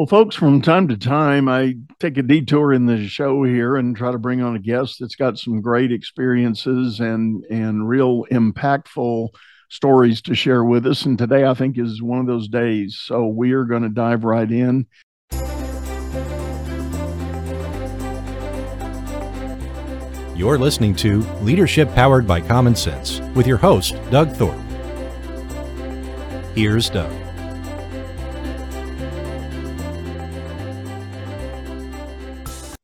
Well, folks, from time to time, I take a detour in the show here and try to bring on a guest that's got some great experiences and and real impactful stories to share with us. And today, I think, is one of those days. So we are going to dive right in. You're listening to Leadership Powered by Common Sense with your host, Doug Thorpe. Here's Doug.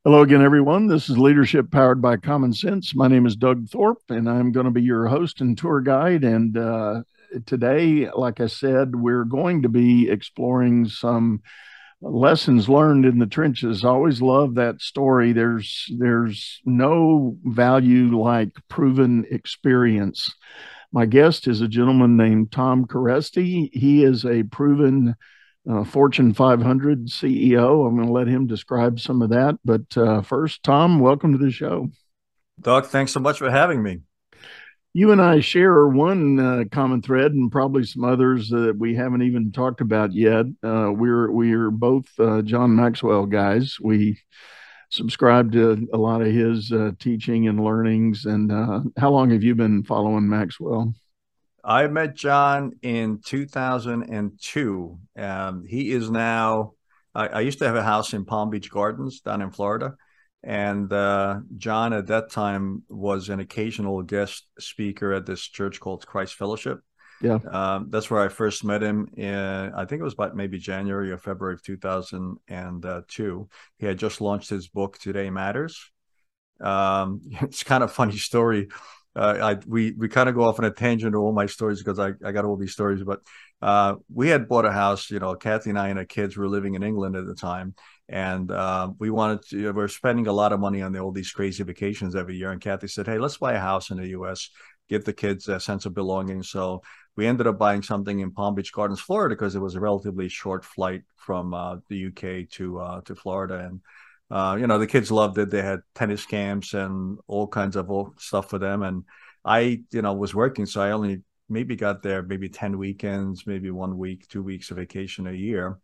Hello again, everyone. This is Leadership Powered by Common Sense. My name is Doug Thorpe, and I'm going to be your host and tour guide. And uh, today, like I said, we're going to be exploring some lessons learned in the trenches. I always love that story. There's there's no value like proven experience. My guest is a gentleman named Tom Kereszti. He is a proven uh, Fortune 500 CEO. I'm going to let him describe some of that. But uh, first, Tom, welcome to the show. Doug, thanks so much for having me. You and I share one uh, common thread, and probably some others that we haven't even talked about yet. Uh, we're we're both uh, John Maxwell guys. We subscribe to a lot of his uh, teaching and learnings. And how long have you been following Maxwell? I met John in 2002. Um, he is now, I, I, used to have a house in Palm Beach Gardens down in Florida. And uh, John at that time was an occasional guest speaker at this church called Christ Fellowship. Yeah. Um, that's where I first met him. In, I think it was about maybe January or February of 2002. He had just launched his book, Today Matters. Um, it's kind of funny story uh, I we we kind of go off on a tangent to all my stories because I, I got all these stories. But uh, we had bought a house. You know, Kathy and I and our kids were living in England at the time, and uh, we wanted to. You know, we are spending a lot of money on the, all these crazy vacations every year. And Kathy said, "Hey, let's buy a house in the U.S. Give the kids a sense of belonging." So we ended up buying something in Palm Beach Gardens, Florida, because it was a relatively short flight from uh, the UK to uh, to Florida, and uh, you know, the kids loved it. They had tennis camps and all kinds of stuff for them. And I, you know, was working, so I only maybe got there maybe ten weekends, maybe one week, two weeks of vacation a year.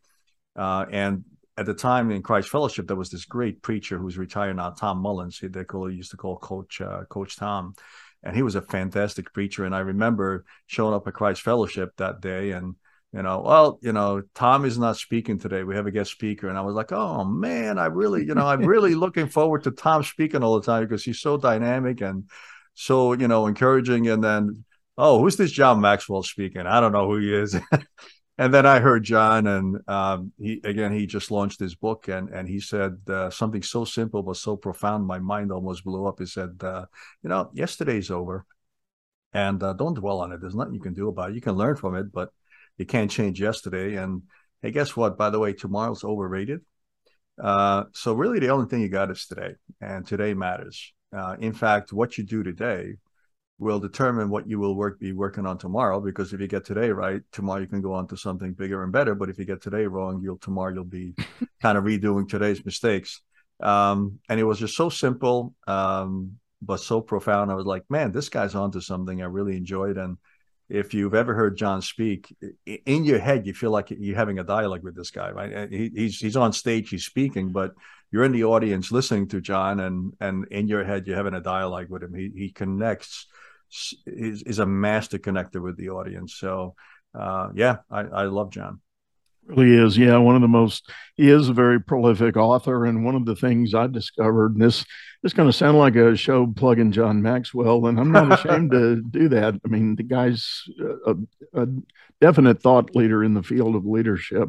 Uh, and at the time in Christ Fellowship, there was this great preacher who's retired now, Tom Mullins. He, they call, used to call Coach uh, Coach Tom, and he was a fantastic preacher. And I remember showing up at Christ Fellowship that day and you know, well, you know, Tom is not speaking today. We have a guest speaker. And I was like, oh man, I really, you know, I'm really looking forward to Tom speaking all the time because he's so dynamic and so, you know, encouraging. And then, oh, who's this John Maxwell speaking? I don't know who he is. and then I heard John, and um, he again he just launched his book, and and he said uh, something so simple but so profound, my mind almost blew up. He said, uh, you know, yesterday's over, and uh, don't dwell on it. There's nothing you can do about it. You can learn from it, but you can't change yesterday. And hey, guess what? By the way, tomorrow's overrated. Uh, so really, the only thing you got is today, and today matters. Uh, in fact, what you do today will determine what you will work be working on tomorrow. Because if you get today right, tomorrow you can go on to something bigger and better. But if you get today wrong, you'll tomorrow you'll be kind of redoing today's mistakes. Um, and it was just so simple, um, but so profound. I was like, man, this guy's onto something. I really enjoyed, and if you've ever heard John speak, in your head you feel like you're having a dialogue with this guy, right? He, he's he's on stage, he's speaking, but you're in the audience listening to John, and and in your head you're having a dialogue with him. He he connects, is is a master connector with the audience. So, uh, yeah, I, I love John really is yeah one of the most he is a very prolific author and one of the things i discovered this this going to sound like a show plugging john maxwell and i'm not ashamed to do that i mean the guy's a, a, definite thought leader in the field of leadership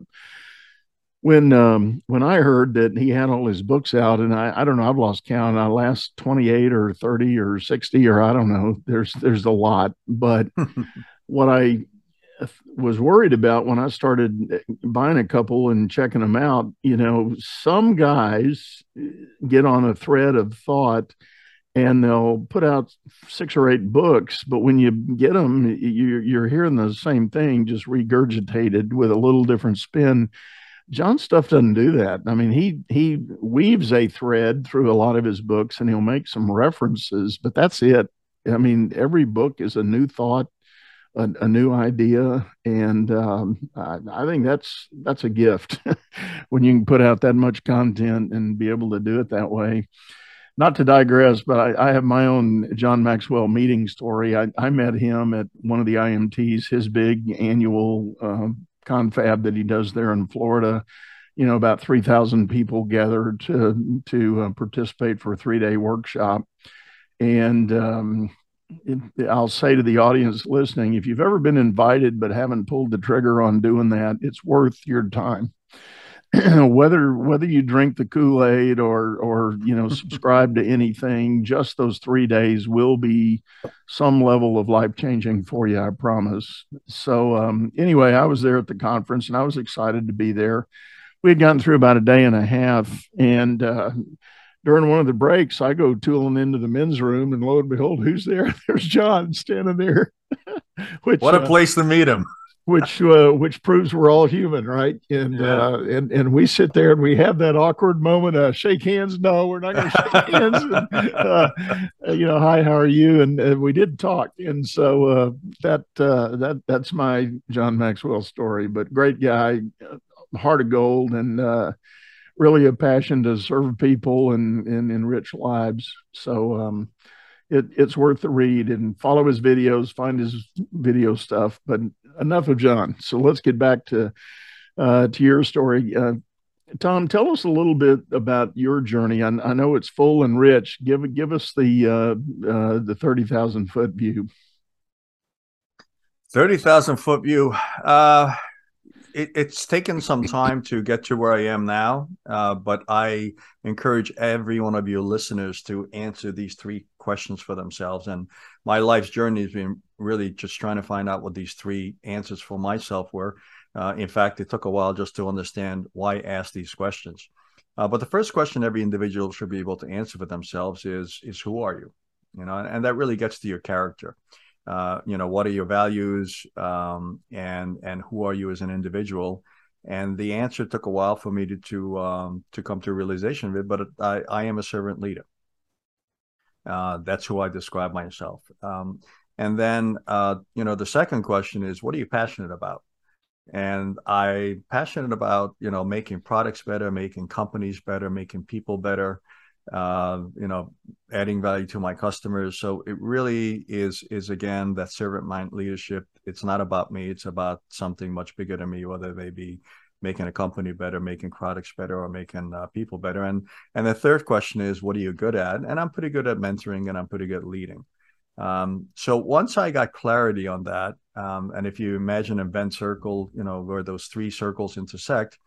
when um, when I heard that he had all his books out, and I, I don't know, I've lost count. I last twenty eight or thirty or sixty or I don't know. There's there's a lot, but what I was worried about when I started eh, buying a couple and checking them out. You know, some guys eh, get on a thread of thought and they'll put out six or eight books, but when you get them, you, you're hearing the same thing, just regurgitated with a little different spin. John stuff doesn't do that. I mean, he he weaves a thread through a lot of his books, and he'll make some references, but that's it. I mean, every book is a new thought a, a new idea, and um, I, I, think that's that's a gift. when you can put out that much content and be able to do it that way. Not to digress, but I, I have my own John Maxwell meeting story. I, I, met him at one of the IMTs, his big annual uh, confab that he does there in Florida. You know, about 3,000 people gathered to, to uh, participate for a three day workshop. And um, I'll say to the audience listening if you've ever been invited but haven't pulled the trigger on doing that, it's worth your time. whether whether you drink the Kool-Aid or or you know subscribe to anything, just those three days will be some level of life changing for you. I promise. So um, anyway, I was there at the conference and I was excited to be there. We had gotten through about a day and a half, and uh, during one of the breaks, I go tooling into the men's room, and lo and behold, who's there? There's John standing there. Which, what a uh, place to meet him which uh, which proves we're all human, right? And yeah. uh, and and we sit there and we have that awkward moment. Uh, shake hands? No, we're not going to shake hands. And, uh, you know, hi, how are you? And, and we did talk, and so uh, that uh, that that's my John Maxwell story. But great guy, heart of gold, and really a passion to serve people and and enrich lives. So. Um, it, it's worth the read and follow his videos, find his video stuff. But enough of John. So let's get back to uh, to your story. Uh, Tom, tell us a little bit about your journey. I, I know it's full and rich. Give give us the uh, uh the thirty thousand foot view. Thirty thousand foot view. Uh, it, it's taken some time to get to where I am now, uh, but I encourage every one of you listeners to answer these three questions for themselves. And my life's journey has been really just trying to find out what these three answers for myself were. Uh, in fact, it took a while just to understand why I asked these questions. Uh, but the first question every individual should be able to answer for themselves is is who are you? You know, and, and that really gets to your character. Uh, you know, what are your values, um, and and who are you as an individual? And the answer took a while for me to to um, to come to a realization of it. But I, I am a servant leader. Uh, that's who I describe myself. Um, and then, uh, you know, the second question is, what are you passionate about? And I'm passionate about, you know, making products better, making companies better, making people better, uh, you know, adding value to my customers. So it really is, is again, that servant mind leadership. It's not about me. It's about something much bigger than me, whether they be making a company better, making products better, or making uh, people better. And and the third question is, what are you good at? And I'm pretty good at mentoring, and I'm pretty good at leading. Um, so once I got clarity on that, um, and if you imagine a Venn circle, you know where those three circles intersect,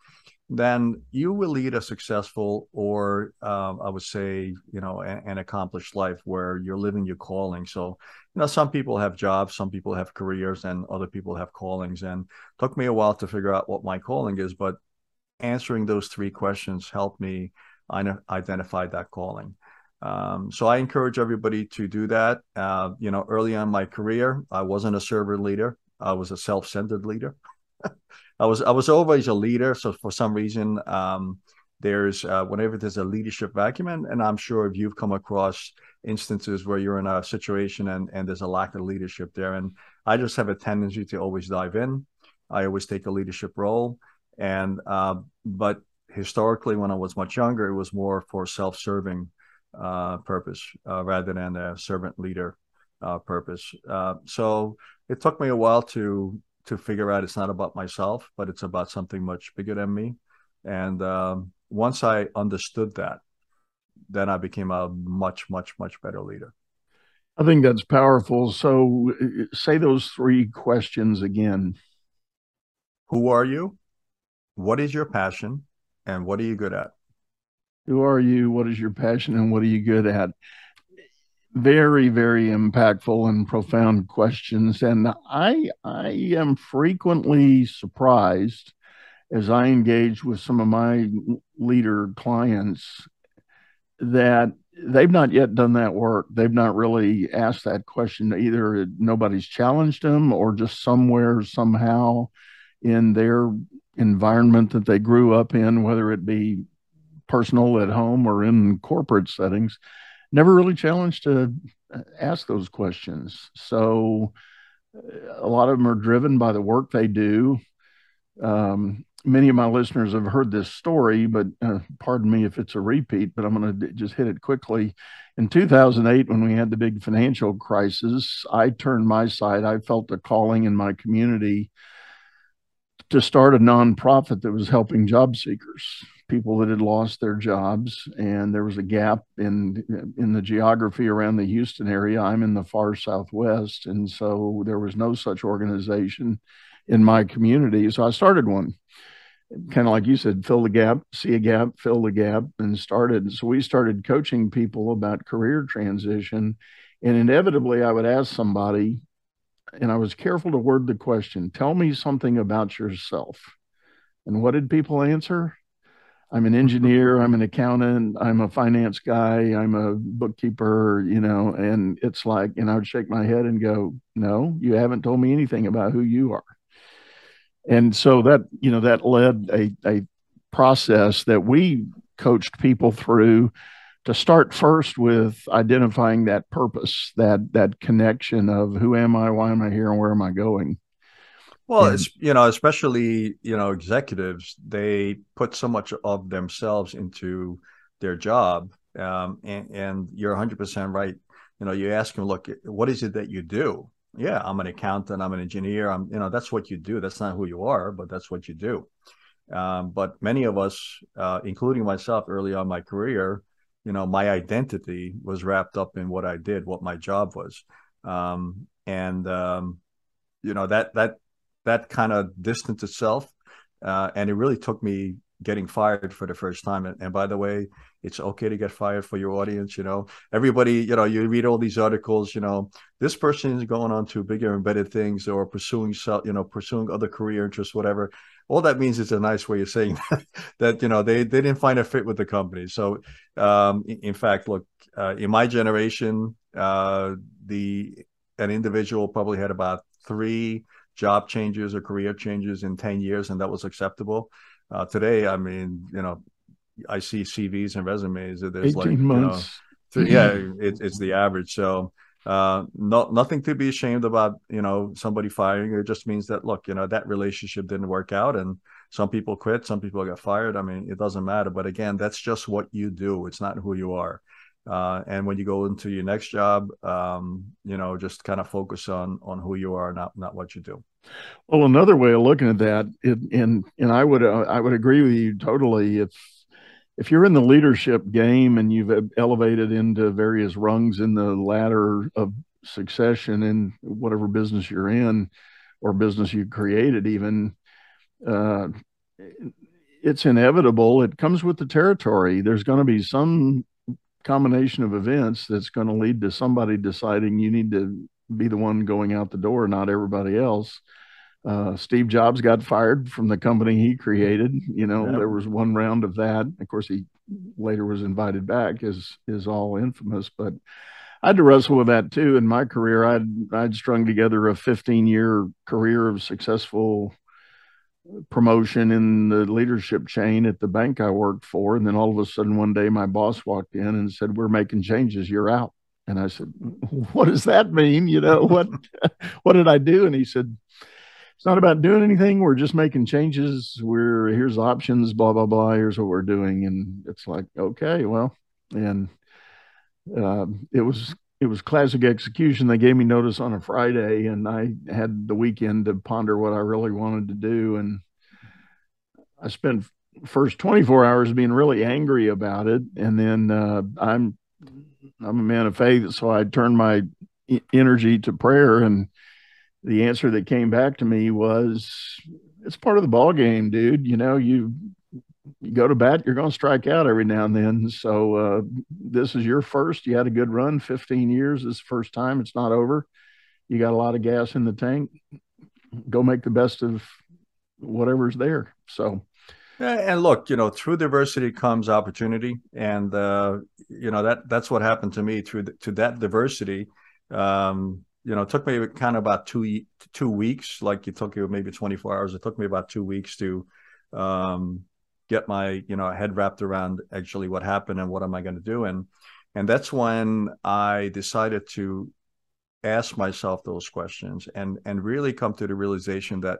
then you will lead a successful or um, I would say, you know, an, an, accomplished life where you're living your calling. So, you know, some people have jobs, some people have careers, and other people have callings. And took me a while to figure out what my calling is, but answering those three questions helped me identify that calling. Um, so I encourage everybody to do that. Uh, you know, early on my career, I wasn't a servant leader. I was a self-centered leader. I was I was always a leader. So for some reason, um, there's uh, whenever there's a leadership vacuum, and, and I'm sure if you've come across instances where you're in a situation and and there's a lack of leadership there, and I just have a tendency to always dive in. I always take a leadership role, and uh, but historically, when I was much younger, it was more for self-serving uh, purpose uh, rather than a servant leader uh, purpose. Uh, so it took me a while to to figure out it's not about myself, but it's about something much bigger than me. And um, once I understood that, then I became a much, much, much better leader. I think that's powerful. So, say those three questions again. Who are you? What is your passion? And what are you good at? Who are you? What is your passion? And what are you good at? Very very impactful and profound questions. And i i am frequently surprised as i engage with some of my leader clients that they've not yet done that work. They've not really asked that question. Either nobody's challenged them or just somewhere somehow in their environment that they grew up in whether it be personal at home or in corporate settings never really challenged to ask those questions. So uh, a lot of them are driven by the work they do. Um, many of my listeners have heard this story, but uh, pardon me if it's a repeat, but I'm going to just hit it quickly. In 2008, when we had the big financial crisis, I turned my side. I felt a calling in my community to start a nonprofit that was helping job seekers, people that had lost their jobs, and there was a gap in in the geography around the Houston area. I'm in the far southwest, and so there was no such organization in my community. So I started one, kind of like you said, fill the gap, see a gap, fill the gap, and started. So we started coaching people about career transition, and inevitably I would ask somebody and I was careful to word the question tell me something about yourself. And what did people answer? I'm an engineer, I'm an accountant, I'm a finance guy, I'm a bookkeeper, you know, and it's like, and I would shake my head and go, no, you haven't told me anything about who you are. And so that, you know, that led a, a process that we coached people through to start first with identifying that purpose, that that connection of who am I, why am I here, and where am I going. Well, and, you know, especially you know executives, they put so much of themselves into their job, um, and, and you're 100 percent right. You know, you ask them, look, what is it that you do? Yeah, I'm an accountant, I'm an engineer, I'm you know that's what you do. That's not who you are, but that's what you do. Um, but many of us, uh, including myself, early on my career, you know my identity was wrapped up in what i did what my job was um, and um, you know that that that kind of distanced itself uh, and it really took me getting fired for the first time. And, and, by the way it's okay to get fired for your audience you know. Everybody you know you read all these articles you know this person is going on to bigger and better things or pursuing you know pursuing other career interests whatever. All that means is a nice way of saying that, that you know they, they didn't find a fit with the company. So um, in, in, fact look uh, in my generation uh, the an individual probably had about three job changes or career changes in 10 years and that was acceptable uh, today i mean you know i see cvs and resumes that there's 18 like months. you know yeah it, it's the average so uh, not nothing to be ashamed about. You know, somebody firing. It just means that look, you know, that relationship didn't work out, and some people quit, some people got fired. I mean, it doesn't matter. But again, that's just what you do. It's not who you are. Uh, and when you go into your next job, um, you know, just kind of focus on on who you are, not not what you do. Well, another way of looking at that, it, and and I would uh, I would agree with you totally. If if you're in the leadership game and you've elevated into various rungs in the ladder of succession in whatever business you're in or business you created even uh, it's inevitable it comes with the territory there's going to be some combination of events that's going to lead to somebody deciding you need to be the one going out the door not everybody else uh, Steve Jobs got fired from the company he created. You know, yep. there was one round of that. Of course, he later was invited back, is is all infamous. But I had to wrestle with that too. In my career, I'd I'd strung together a 15 year career of successful promotion in the leadership chain at the bank I worked for, and then all of a sudden one day my boss walked in and said, "We're making changes. You're out." And I said, "What does that mean? You know what? what did I do?" And he said it's not about doing anything. We're just making changes. We're here's options, blah blah blah. Here's what we're doing, and it's like okay, well, and uh, it was it was classic execution. They gave me notice on a Friday, and I had the weekend to ponder what I really wanted to do, and I spent first 24 hours being really angry about it, and then uh, I'm I'm a man of faith, so I turned my energy to prayer and the answer that came back to me was it's part of the ball game, dude. You know, you you go to bat, you're going to strike out every now and then. So uh, this is your first. You had a good run, 15 years. This first time. It's not over. You got a lot of gas in the tank. Go make the best of whatever's there. So. And look, you know, through diversity comes opportunity, and uh, you know that that's what happened to me through the, to that diversity. Um, you know, it took me kind of about two two weeks. Like it took you maybe 24 hours. It took me about two weeks to um, get my you know head wrapped around actually what happened and what am I going to do. And and that's when I decided to ask myself those questions and and really come to the realization that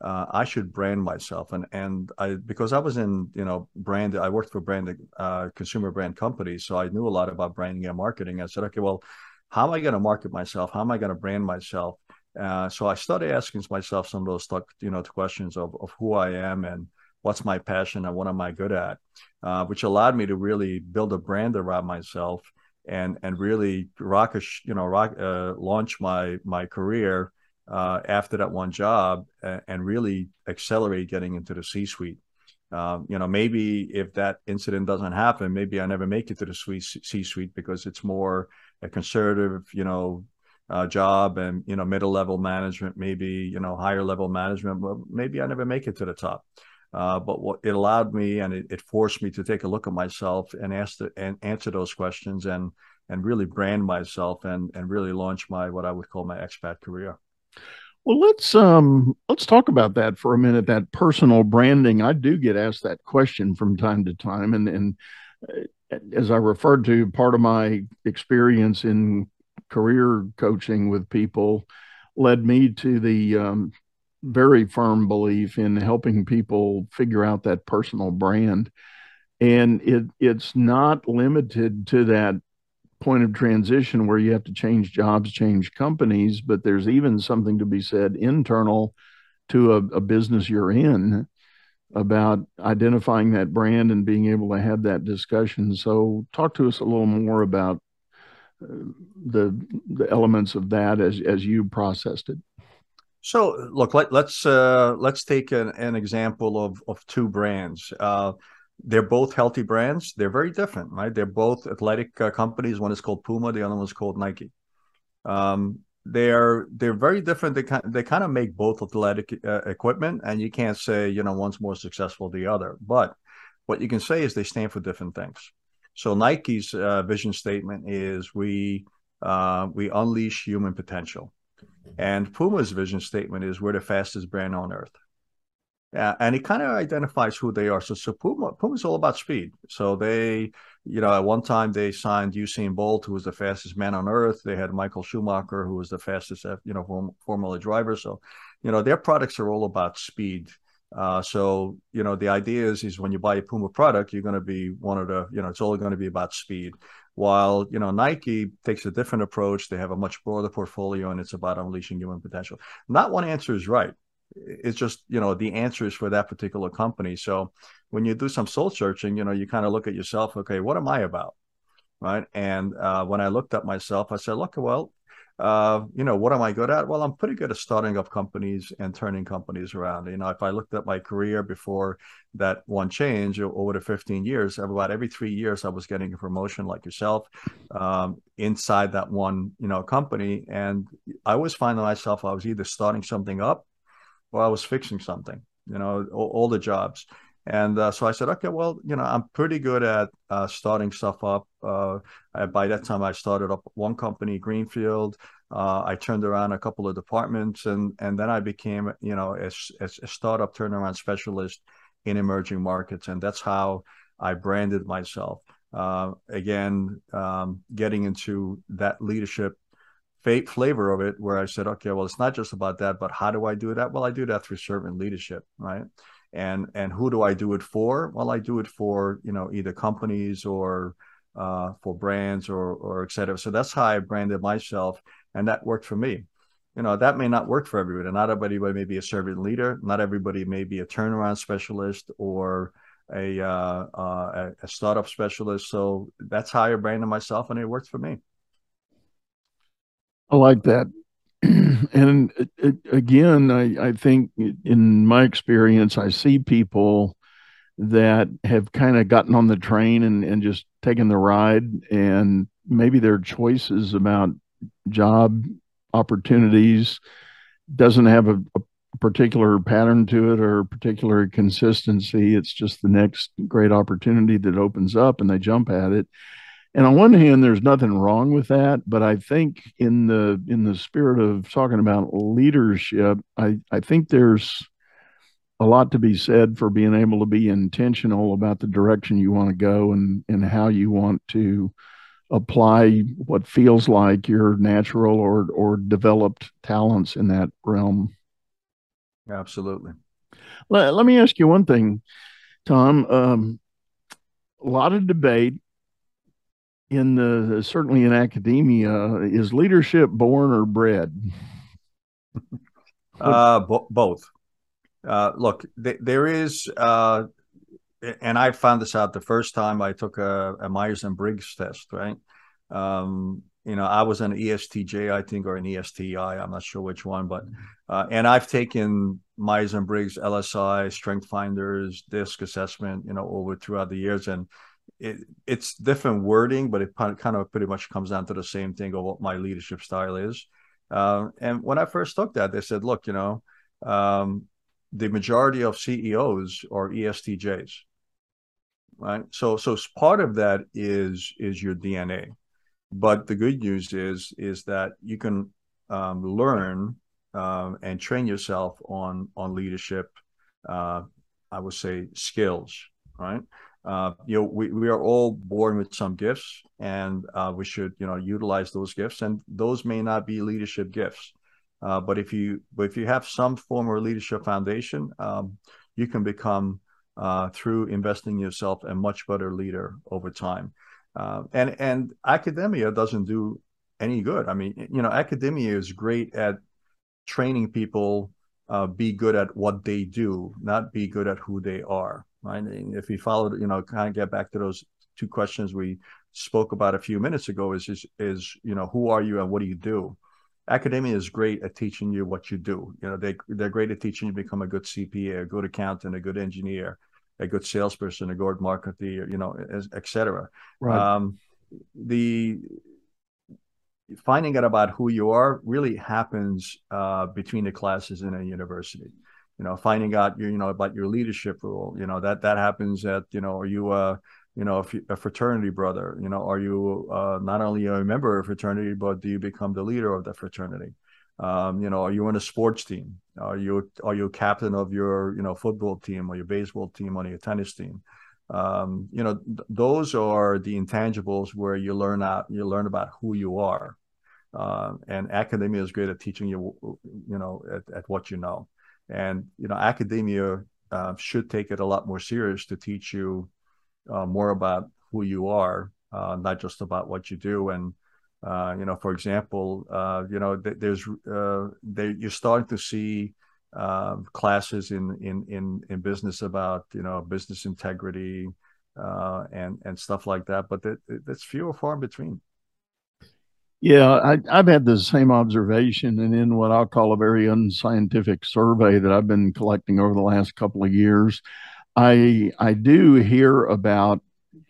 uh, I should brand myself. And and I because I was in you know brand, I worked for brand uh, consumer brand companies, so I knew a lot about branding and marketing. I said, okay, well, how am I going to market myself? How am I going to brand myself? Uh, so I started asking myself some of those you know questions of of who I am and what's my passion and what am I good at, uh, which allowed me to really build a brand around myself and and really rock a you know rock uh, launch my my career uh, after that one job and, really accelerate getting into the C-suite. Um, you know, maybe if that incident doesn't happen, maybe I never make it to the C-suite because it's more a conservative, you know, uh, job and you know middle level management, maybe you know higher level management. But maybe I never make it to the top. Uh, but what it allowed me and it, it, forced me to take a look at myself and ask the, and answer those questions and and really brand myself and and really launch my what I would call my expat career. Well, let's um let's talk about that for a minute. That personal branding. I do get asked that question from time to time, and and uh, as I referred to, part of my experience in career coaching with people led me to the um, very firm belief in helping people figure out that personal brand. And it it's not limited to that point of transition where you have to change jobs, change companies, but there's even something to be said internal to a, a business you're in about identifying that brand and being able to have that discussion. So, talk to us a little more about uh, the the elements of that as as you processed it. So, look, let, let's uh, let's take an, an example of of two brands. Uh, they're both healthy brands. They're very different, right? They're both athletic uh, companies. One is called Puma, the other one is called Nike. Um, they're they're very different. They kind they kind of make both athletic uh, equipment, and you can't say you know one's more successful than the other. But what you can say is they stand for different things. So Nike's uh, vision statement is we uh, we unleash human potential, and Puma's vision statement is we're the fastest brand on earth. Yeah, and it kind of identifies who they are. So, so Puma, Puma's all about speed. So they, you know, at one time they signed Usain Bolt, who was the fastest man on earth. They had Michael Schumacher, who was the fastest, uh, you know, form, Formula driver. So, you know, their products are all about speed. Uh, so, you know, the idea is, is when you buy a Puma product, you're going to be one of the, you know, it's all going to be about speed. While, you know, Nike takes a different approach. They have a much broader portfolio and it's about unleashing human potential. Not one answer is right it's just you know the answers for that particular company so when you do some soul searching you know you kind of look at yourself okay what am i about right and uh, when i looked at myself i said look well uh, you know what am i good at? Well i'm pretty good at starting up companies and turning companies around. You know if i looked at my career before that one change over the 15 years about every three years i was getting a promotion like yourself um, inside that one you know company. And i always find myself i was either starting something up or I was fixing something, you know, all, all the jobs. And uh, so I said, okay, well, you know, I'm pretty good at uh, starting stuff up. Uh, I, by that time, I started up one company, Greenfield. Uh, I turned around a couple of departments, and and then I became, you know, a, a startup turnaround specialist in emerging markets, and that's how I branded myself. Uh, again, um, getting into that leadership flavor of it where I said, okay, well, it's not just about that, but how do I do that? Well, I do that through servant leadership, right? And and who do I do it for? Well, I do it for you know either companies or uh, for brands or or et cetera. So that's how I branded myself, and that worked for me. You know that may not work for everybody. Not everybody may be a servant leader. Not everybody may be a turnaround specialist or a uh, uh, a startup specialist. So that's how I branded myself, and it worked for me. I like that. and it, it, again, I, I think in my experience, I see people that have kind of gotten on the train and, and just taken the ride, and maybe their choices about job opportunities doesn't have a, a particular pattern to it or particular consistency. It's just the next great opportunity that opens up and they jump at it and on one hand there's nothing wrong with that but i think in the in the spirit of talking about leadership i i think there's a lot to be said for being able to be intentional about the direction you want to go and and how you want to apply what feels like your natural or or developed talents in that realm Absolutely. Let, let me ask you one thing, Tom. Um, a lot of debate in the certainly in academia is leadership born or bred? Uh, bo- both. Uh, look th- there is uh, and i found this out the first time i took a, a myers and briggs test right? Um, you know i was an estj i think or an esti i'm not sure which one but uh, and i've taken myers and briggs lsi strength finders disc assessment you know over throughout the years and it, it's different wording, but it kind of pretty much comes down to the same thing of what my leadership style is. Uh, and when I first took that, they said, look, you know, um, the majority of CEOs are ESTJs, right? So, so part of that is is your DNA, but the good news is is that you can um, learn um, and train yourself on on leadership. Uh, I would say skills, right? Uh, you know, we, we are all born with some gifts and uh, we should, you know, utilize those gifts and those may not be leadership gifts. Uh, but if you, if you have some form of leadership foundation, um, you can become uh, through investing in yourself a much better leader over time. Uh, and, and academia doesn't do any good. I mean, you know, academia is great at training people uh, be good at what they do, not be good at who they are right? And if you followed, you know, kind of get back to those two questions we spoke about a few minutes ago is, is, is, you know, who are you and what do you do? Academia is great at teaching you what you do. You know, they, they're great at teaching you to become a good CPA, a good accountant, a good engineer, a good salesperson, a good marketer, you know, etc. Right. Um, the finding out about who you are really happens uh, between the classes in a university you know finding out your you know about your leadership role you know that that happens at you know are you a you know a, fraternity brother? You know are you uh, not only a member of a fraternity but do you become the leader of the fraternity? Um, you know are you in a sports team? Are you are you captain of your you know football team or your baseball team or your tennis team? Um, you know th- those are the intangibles where you learn out you learn about who you are. Uh, and academia is great at teaching you you know at, at what you know and you know, academia uh, should take it a lot more serious to teach you uh, more about who you are, uh, not just about what you do. And uh, you know, for example, uh, you know, th- there's uh, you're starting to see classes in in in in business about you know business integrity and and stuff like that, but that, that's few or far between. Yeah, I, have had the same observation, and in what I'll call a very unscientific survey that I've been collecting over the last couple of years, I I do hear about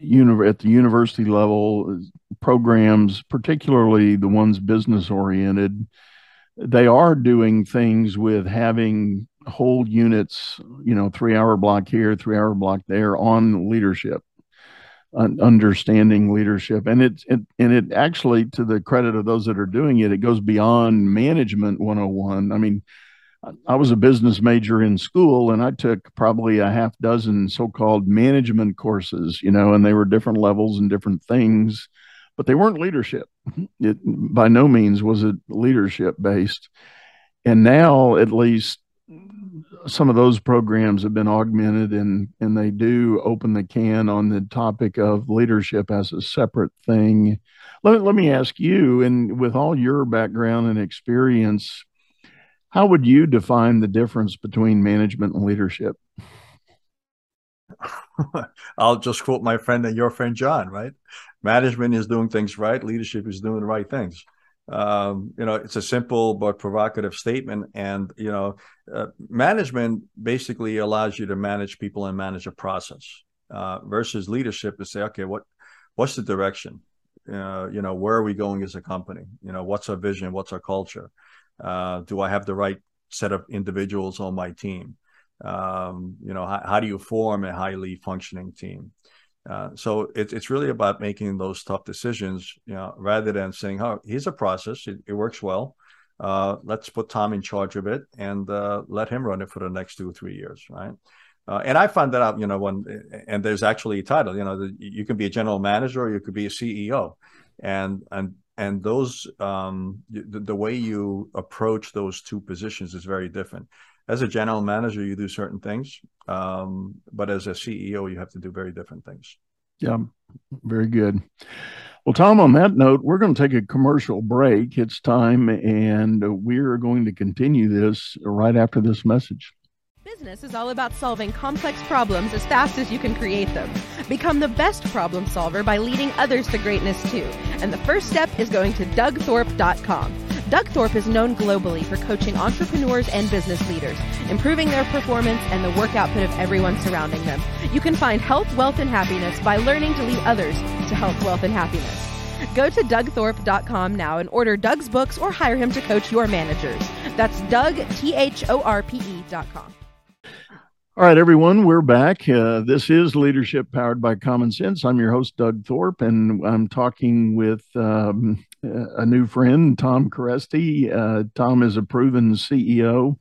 at the university level programs, particularly the ones business oriented. They are doing things with having whole units, you know, three hour block here, three hour block there on leadership understanding leadership. And it, it and it actually to the credit of those that are doing it it goes beyond management 101 i mean i was a business major in school and i took probably a half dozen so-called management courses you know and they were different levels and different things but they weren't leadership. It by no means was it leadership based and now at least some of those programs have been augmented and and they do open the can on the topic of leadership as a separate thing. Let, let me ask you, and with all your background and experience, how would you define the difference between management and leadership? I'll just quote my friend and your friend John, right? Management is doing things right, leadership is doing the right things um, you know, it's a simple but provocative statement. And, you know, uh, management basically allows you to manage people and manage a process uh, versus leadership to say, okay, what, what's the direction? Uh, you know, where are we going as a company? You know, what's our vision? What's our culture? Uh, do I have the right set of individuals on my team? Um, you know, how, how do you form a highly functioning team? Uh, so it, it's really about making those tough decisions, you know, rather than saying, "Oh, here's a process; it, it works well. Uh, let's put Tom in charge of it and uh, let him run it for the next two or three years." Right? Uh, and I found that out, you know, when and there's actually a title, you know, the, you can be a general manager or you could be a CEO, and and and those um, the, the way you approach those two positions is very different as a general manager you do certain things um, but as a ceo you have to do very different things yeah very good well tom on that note we're going to take a commercial break it's time and we're going to continue this right after this message Business is all about solving complex problems as fast as you can create them. Become the best problem solver by leading others to greatness too. And the first step is going to dougthorpe.com. Doug Thorpe is known globally for coaching entrepreneurs and business leaders, improving their performance and the work output of everyone surrounding them. You can find health, wealth, and happiness by learning to lead others to health, wealth, and happiness. Go to dougthorpe.com now and order Doug's books or hire him to coach your managers. That's Doug, T H O R P E.com. All right, everyone, we're back. Uh, this is Leadership Powered by Common Sense. I'm your host, Doug Thorpe, and I'm talking with um, a new friend, Tom Kereszti. Uh, Tom is a proven CEO.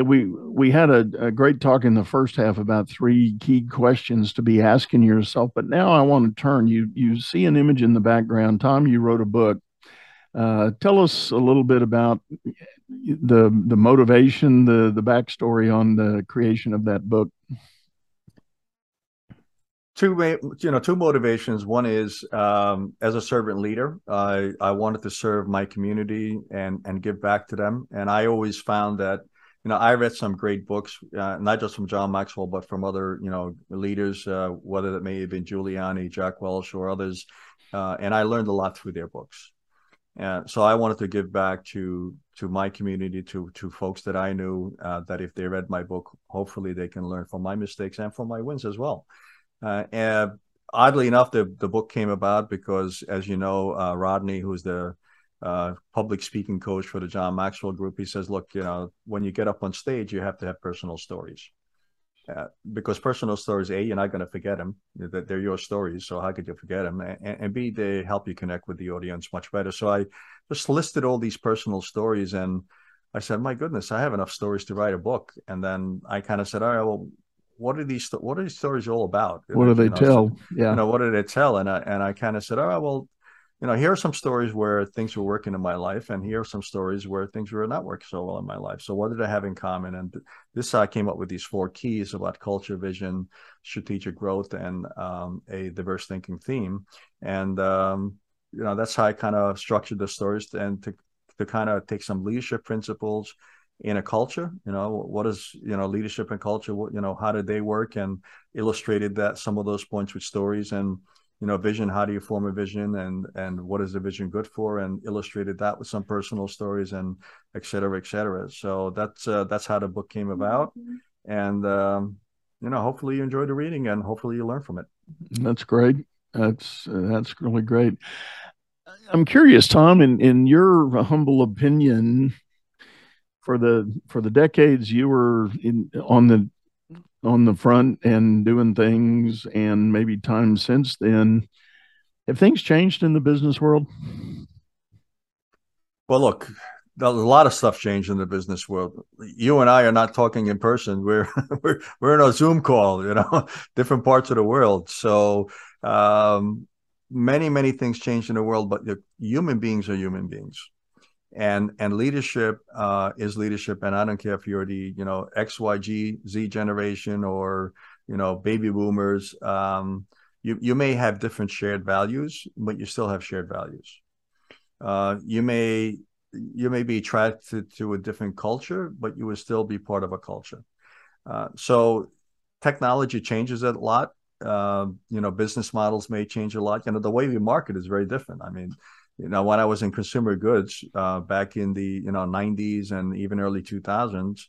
We we had a, a, great talk in the first half about three key questions to be asking yourself, but now I want to turn. You you see an image in the background, Tom. You wrote a book. Uh, tell us a little bit about the the motivation, the the backstory on the creation of that book? Two, you know, two motivations. One is um, as a servant leader, I I wanted to serve my community and and give back to them. And I always found that, you know, I read some great books, uh, not just from John Maxwell, but from other, you know, leaders, uh, whether that may have been Giuliani, Jack Welch, or others. Uh, and I learned a lot through their books. And so I wanted to give back to to my community, to to folks that I knew, uh, that if they read my book, hopefully they can learn from my mistakes and from my wins as well. Uh, and oddly enough, the the book came about because, as you know, uh, Rodney, who's the uh, public speaking coach for the John Maxwell Group, he says, "Look, you know, when you get up on stage, you have to have personal stories." Uh, because personal stories, a, you're not going to forget them. That they're your stories, so how could you forget them? And, and, b, they help you connect with the audience much better. So I just listed all these personal stories, and I said, "My goodness, I have enough stories to write a book." And then I kind of said, "All right, well, what are these? What are these stories all about? What do they you know, tell? So, yeah, you know, what do they tell?" And I and I kind of said, "All right, well." You know, here are some stories where things were working in my life, and here are some stories where things were not working so well in my life. So, what did I have in common? And this I came up with these four keys about culture, vision, strategic growth, and um, a diverse thinking theme. And um, you know, that's how I kind of structured the stories and to to kind of take some leadership principles in a culture you know what is you know leadership and culture what you know how did they work and illustrated that some of those points with stories and you know vision how do you form a vision and and what is the vision good for? And illustrated that with some personal stories and et cetera et cetera. So that's uh, that's how the book came about. Mm-hmm. and um, you know hopefully you enjoy the reading and hopefully you learn from it. That's great. That's uh, that's really great. I'm curious tom in in your humble opinion for the for the decades you were in on the on the front and doing things and maybe time since then. Have things changed in the business world? Well look a lot of stuff changed in the business world. You and i are not talking in person. We're we're, we're in a zoom call you know different parts of the world. So um, many many things changed in the world but human beings are human beings and and leadership uh, is leadership. And i don't care if you're the you know x y g z generation or you know baby boomers um, you you may have different shared values but you still have shared values. Uh, you may you may be attracted to a different culture but you would still be part of a culture. Uh, so technology changes a lot. Uh, you know business models may change a lot. You know the way we market is very different. I mean you know when i was in consumer goods uh, back in the you know 90s and even early 2000s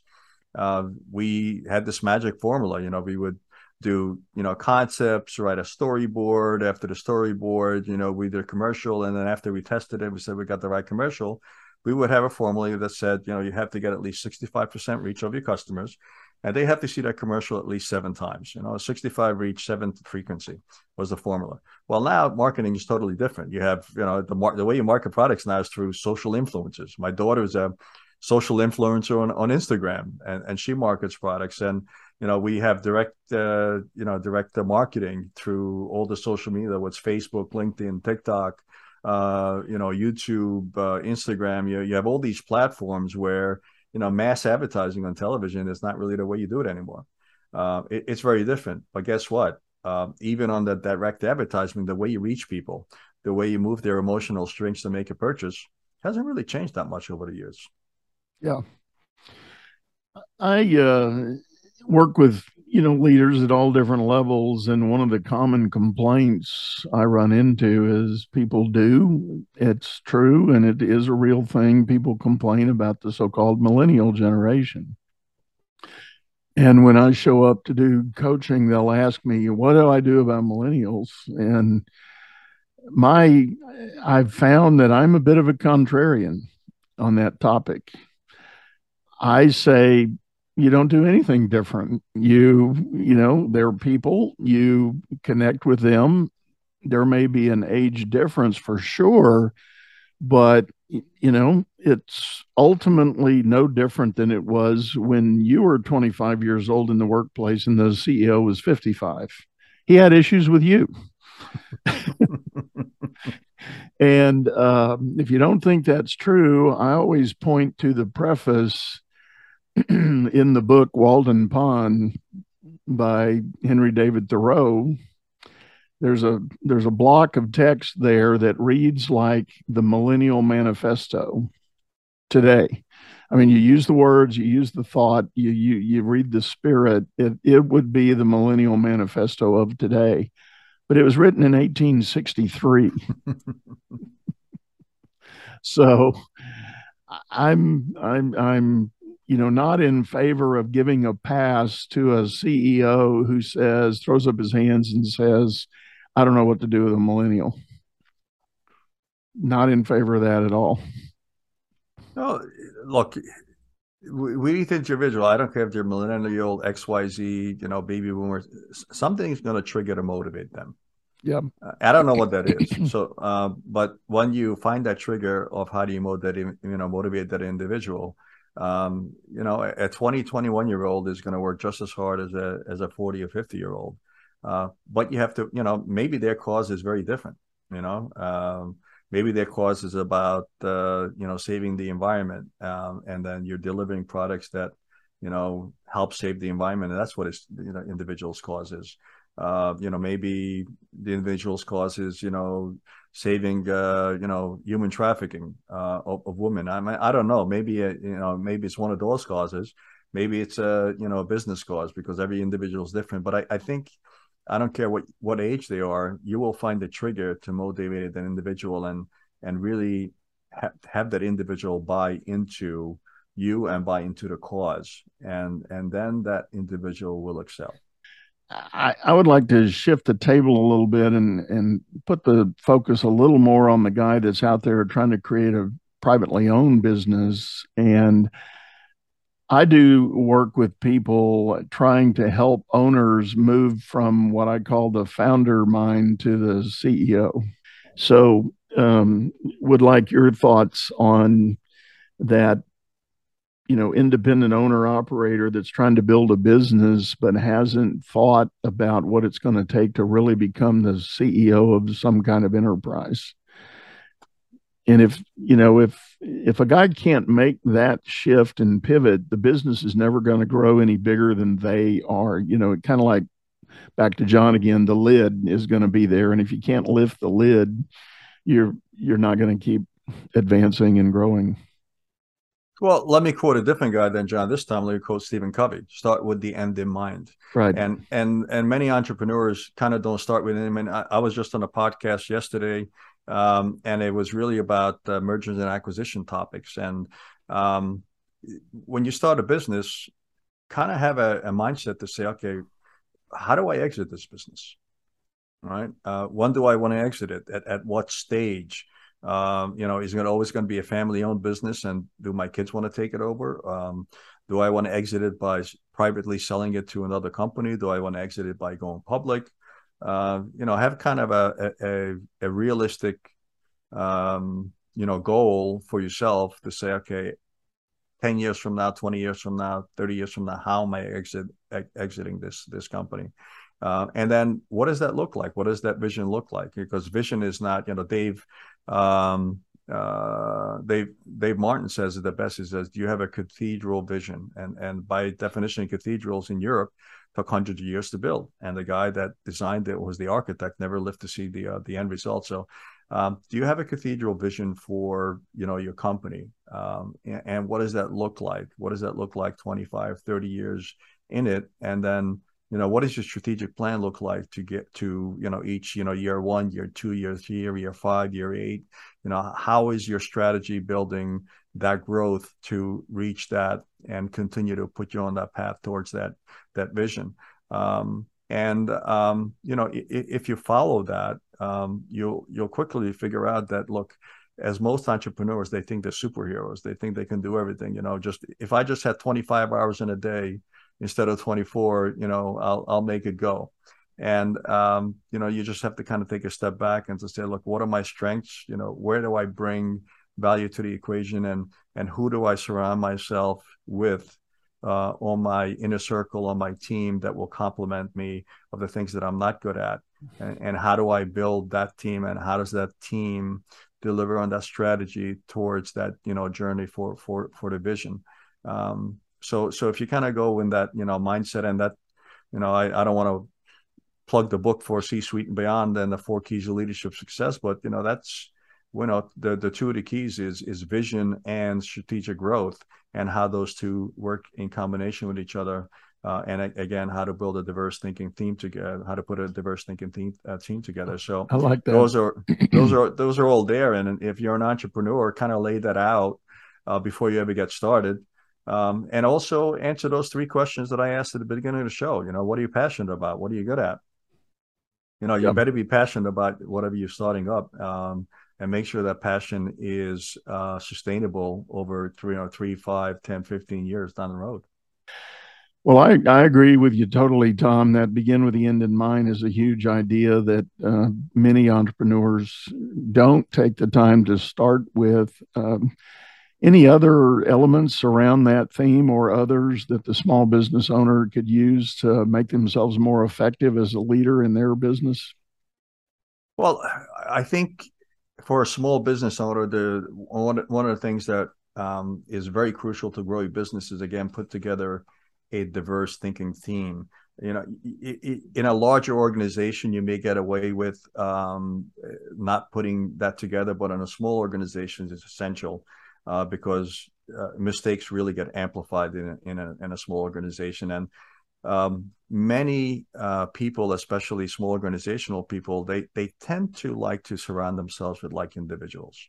uh, we had this magic formula. You know we would do you know concepts write a storyboard after the storyboard you know we did a commercial and then after we tested it we said we got the right commercial. We would have a formula that said you know you have to get at least 65% reach of your customers and they have to see that commercial at least seven times. You know, 65 reach, seven frequency was the formula. Well, now marketing is totally different. You have, you know, the mar- the way you market products now is through social influencers. My daughter is a social influencer on, on Instagram, and, and she markets products. And you know, we have direct, uh, you know, direct marketing through all the social media, what's Facebook, LinkedIn, TikTok, uh, you know, YouTube, uh, Instagram. You you have all these platforms where you know mass advertising on television is not really the way you do it anymore. Uh, it, it's very different. But guess what? Uh, even on the direct advertising, the way you reach people, the way you move their emotional strings to make a purchase, hasn't really changed that much over the years. Yeah. I uh, work with you know leaders at all different levels and one of the common complaints i run into is people do. It's true and it is a real thing. People complain about the so-called millennial generation. And when i show up to do coaching they'll ask me what do i do about millennials? And my i've found that i'm a bit of a contrarian on that topic. I say you don't do anything different. You, you know, they're people, you connect with them. There may be an age difference for sure, but you know, it's ultimately no different than it was when you were 25 years old in the workplace and the CEO was 55. He had issues with you. and um, if you don't think that's true, I always point to the preface in the book Walden Pond by Henry David Thoreau, there's a there's a block of text there that reads like the Millennial Manifesto today. I mean, you use the words, you use the thought, you you you read the spirit. It it would be the Millennial Manifesto of today, but it was written in 1863. so I'm I'm I'm you know, not in favor of giving a pass to a CEO who says, throws up his hands and says, I don't know what to do with a millennial. Not in favor of that at all. No, look, we need each individual. I don't care if they're millennial, XYZ, you know, baby boomers. Something's going to trigger to motivate them. Yeah. I don't know what that is. so, uh, but when you find that trigger of how do you motivate, you know, motivate that individual, um, you know, a 20, 21 year old is going to work just as hard as a as a 40 or 50 year old. Uh, but you have to, you know, maybe their cause is very different. You know, um, maybe their cause is about, uh, you know, saving the environment, um, and then you're delivering products that, you know, help save the environment, and that's what it's, you know, individual's cause is. Uh, you know, maybe the individual's cause is, you know, saving uh, you know human trafficking uh, of, of, women. I mean, I don't know. Maybe uh, you know maybe it's one of those causes. Maybe it's a you know a business cause because every individual is different. But I, I think I don't care what what age they are. You will find the trigger to motivate an individual and and really ha- have that individual buy into you and buy into the cause, and and then that individual will excel. I, I would like to shift the table a little bit and and put the focus a little more on the guy that's out there trying to create a privately owned business and I do work with people trying to help owners move from what I call the founder mind to the CEO. So, um, would like your thoughts on that you know independent owner operator that's trying to build a business but hasn't thought about what it's going to take to really become the CEO of some kind of enterprise. And if you know if if a guy can't make that shift and pivot, the business is never going to grow any bigger than they are. You know, kind of like back to John again, the lid is going to be there, and if you can't lift the lid, you're you're not going to keep advancing and growing. Well, let me quote a different guy than John. This time, let me quote Stephen Covey. Start with the end in mind. Right. And and and many entrepreneurs kind of don't start with him. And I, I was just on a podcast yesterday, um, and it was really about uh, mergers and acquisition topics. And um, when you start a business, kind of have a, a, mindset to say, okay, how do I exit this business? Right. Uh, when do I want to exit it? At, at what stage? Um, you know, is it always going to be a family-owned business, and do my kids want to take it over? Um, do I want to exit it by privately selling it to another company? Do I want to exit it by going public? Uh, you know, have kind of a a, a realistic, um, you know, goal for yourself to say, okay, ten years from now, twenty years from now, thirty years from now, how am I exit exiting this this company? Uh, and then what does that look like? What does that vision look like? Because vision is not, you know, Dave, um, uh, Dave, Dave Martin says it the best. He says, "Do you have a cathedral vision?" And and by definition, cathedrals in Europe took hundreds of years to build, and the guy that designed it was the architect. Never lived to see the uh, the end result. So, um, do you have a cathedral vision for you know your company? Um, and, and what does that look like? What does that look like 25, 30 years in it? And then you know what does your strategic plan look like to get to you know each you know year one year two year three year five year eight? You know how is your strategy building that growth to reach that and continue to put you on that path towards that that vision? Um, and um, you know if, if, you follow that um, you'll you'll quickly figure out that look as most entrepreneurs they think they're superheroes. They think they can do everything you know just if i just had 25 hours in a day instead of 24 you know i'll i'll make it go. And um, you know you just have to kind of take a step back and to say look what are my strengths? You know where do i bring value to the equation? And and who do i surround myself with uh, on my inner circle on my team that will complement me of the things that i'm not good at? And, and how do i build that team? And how does that team deliver on that strategy towards that you know journey for for for the vision? Um, so so if you kind of go in that you know mindset and that you know I, I don't want to plug the book for C suite and beyond and the four keys of leadership success, but you know that's you know the the two of the keys is is vision and strategic growth and how those two work in combination with each other. Uh, and again, how to build a diverse thinking team together, how to put a diverse thinking team uh, team together. So I like that. Those are those are those are all there. And if you're an entrepreneur, kind of lay that out uh, before you ever get started um, and also answer those three questions that I asked at the beginning of the show. You know, what are you passionate about? What are you good at? You know, you yep. better be passionate about whatever you're starting up, um, and make sure that passion is uh, sustainable over three, you know, three, five, 10, 15 years down the road. Well, I, I agree with you totally, Tom. That begin with the end in mind is a huge idea that uh, many entrepreneurs don't take the time to start with. Um, any other elements around that theme or others that the small business owner could use to make themselves more effective as a leader in their business? Well, I think for a small business owner, the one, one of the things that um, is very crucial to grow your business is again put together a diverse thinking team. You know, in a larger organization, you may get away with um, not putting that together, but in a small organization, it's essential uh, because uh, mistakes really get amplified in a, in a, in a small organization. And um, many uh, people, especially small organizational people, they they tend to like to surround themselves with like individuals.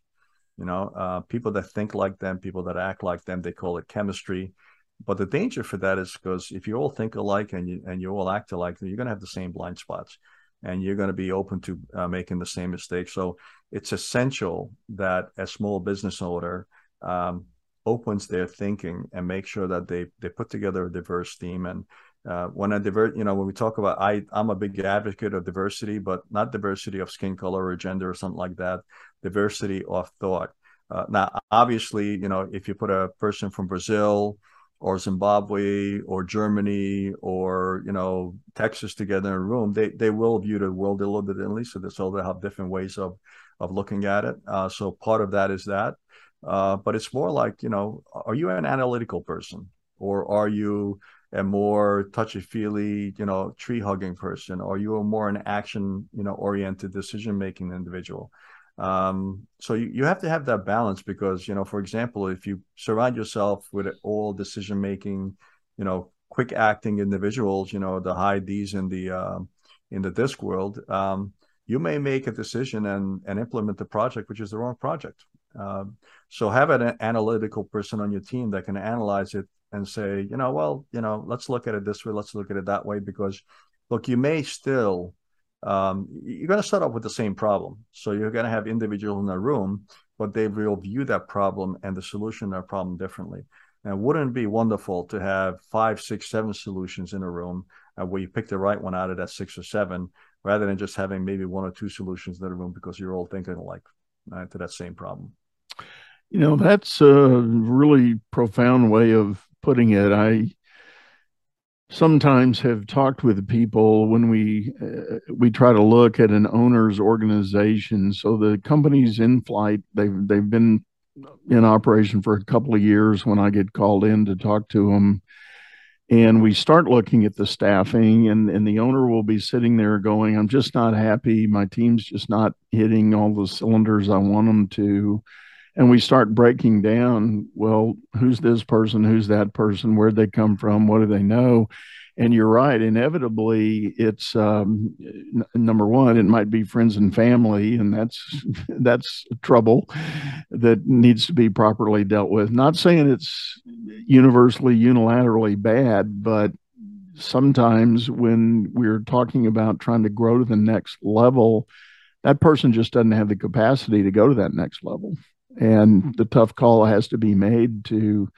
You know, uh, people that think like them, people that act like them. They call it chemistry. But the danger for that is because if you all think alike and you and you all act alike, you're going to have the same blind spots, and you're going to be open to uh, making the same mistakes. So it's essential that a small business owner um, opens their thinking and make sure that they they put together a diverse team and uh, when I divert, you know, when we talk about, I, I'm a big advocate of diversity, but not diversity of skin color or gender or something like that. Diversity of thought. Uh, now, obviously, you know, if you put a person from Brazil or Zimbabwe or Germany or you know Texas together in a room, they they will view the world a little bit differently. So, they'll have different ways of of looking at it. Uh, so part of that is that. Uh, but it's more like, you know, are you an analytical person or are you a more touchy feely, you know, tree hugging person? Or are you a more an action, you know, oriented decision making individual? Um, so you, you have to have that balance because, you know, for example, if you surround yourself with all decision making, you know, quick acting individuals, you know, the high D's in the, uh, in the disc world, um, you may make a decision and, and implement the project, which is the wrong project. Um, so have an analytical person on your team that can analyze it and say, you know, well, you know, let's look at it this way, let's look at it that way, because look, you may still um, you're going to start off with the same problem. So you're going to have individuals in a room, but they will view that problem and the solution to that problem differently. And wouldn't it be wonderful to have five, six, seven solutions in a room uh, where you pick the right one out of that six or seven, rather than just having maybe one or two solutions in the room because you're all thinking alike to that same problem. You know, that's a really profound way of putting it. I sometimes have talked with people when we uh, we try to look at an owner's organization. So the company's in flight. They've they've been in operation for a couple of years. When I get called in to talk to them, and we start looking at the staffing, and and the owner will be sitting there going, "I'm just not happy. My team's just not hitting all the cylinders I want them to." And we start breaking down well who's this person who's that person where'd they come from what do they know? And you're right inevitably it's um, n- number one it might be friends and family and that's that's trouble that needs to be properly dealt with. Not saying it's universally unilaterally bad but sometimes when we're talking about trying to grow to the next level that person just doesn't have the capacity to go to that next level and the tough call has to be made to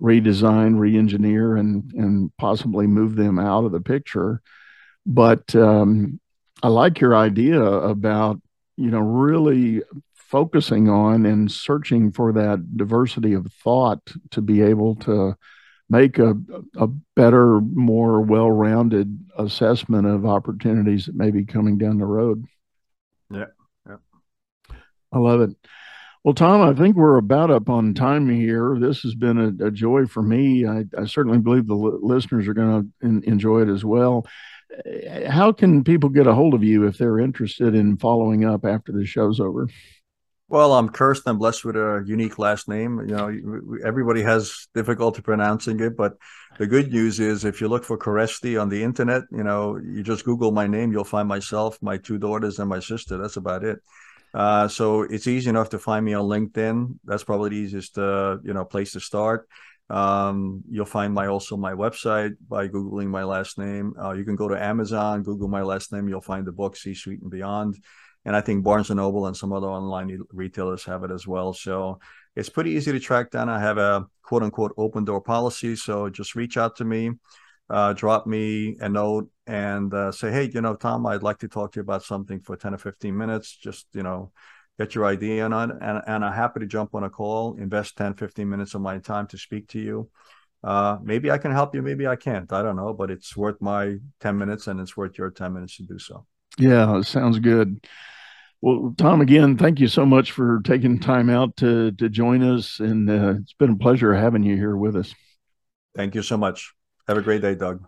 redesign, re-engineer, and and possibly move them out of the picture. But um, I like your idea about you know really focusing on and searching for that diversity of thought to be able to make a, a better, more well-rounded assessment of opportunities that may be coming down the road. Yeah, yeah. I love it. Well, Tom, I think we're about up on time here. This has been a, a joy for me. I, I, certainly believe the listeners are going to enjoy it as well. Uh, how can people get a hold of you if they're interested in following up after the show's over? Well, I'm cursed and blessed with a unique last name. You know, everybody has difficulty pronouncing it, but the good news is if you look for Kereszti on the internet, you know, you just Google my name, you'll find myself, my two daughters, and my sister. That's about it. Uh, so it's easy enough to find me on LinkedIn. That's probably the easiest, uh, you know, place to start. Um, you'll find my also my website by googling my last name. Uh, you can go to Amazon, Google my last name. You'll find the book C Suite and Beyond. And I think Barnes and Noble and some other online retailers have it as well. So it's pretty easy to track down. I have a quote unquote open door policy. So just reach out to me uh, drop me a note and uh, say, hey, you know, Tom, I'd like to talk to you about something for 10 or 15 minutes. Just, you know, get your idea on it. And, and I'm happy to jump on a call, invest 10, 15 minutes of my time to speak to you. Uh, maybe I can help you. Maybe I can't. I don't know, but it's worth my 10 minutes and it's worth your 10 minutes to do so. Yeah, sounds good. Well, Tom, again, thank you so much for taking time out to to join us, and uh, it's been a pleasure having you here with us. Thank you so much. Have a great day, Doug.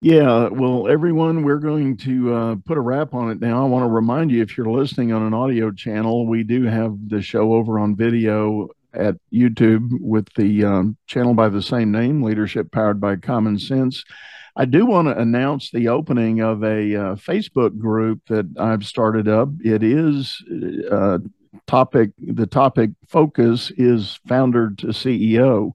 Yeah, well, everyone, we're going to uh, put a wrap on it now. I want to remind you if you're listening on an audio channel, we do have the show over on video at YouTube with the um, channel by the same name, Leadership Powered by Common Sense. I do want to announce the opening of a uh, Facebook group that I've started up. It is uh, topic, the topic focus is founder to CEO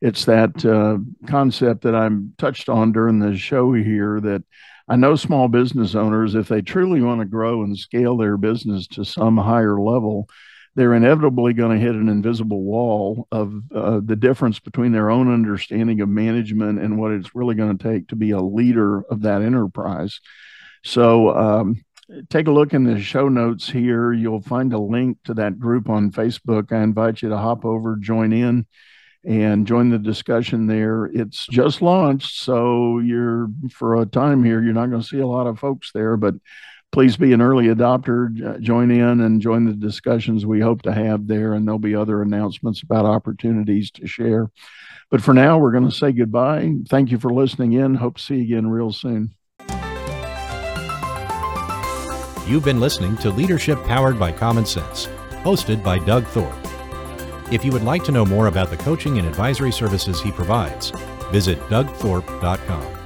it's that uh, concept that I'm touched on during the show here that I know small business owners, if they truly want to grow and scale their business to some higher level, they're inevitably going to hit an invisible wall of uh, the difference between their own understanding of management and what it's really going to take to be a leader of that enterprise. So, um, take a look in the show notes here. You'll find a link to that group on Facebook. I invite you to hop over, join in and join the discussion there. It's just launched, so you're for a time here, you're not going to see a lot of folks there, but please be an early adopter, join in and join the discussions we hope to have there, and there'll be other announcements about opportunities to share. But for now, we're going to say goodbye. Thank you for listening in. Hope to see you again real soon. You've been listening to Leadership Powered by Common Sense, hosted by Doug Thorpe. If you would like to know more about the coaching and advisory services he provides, visit dougthorpe.com.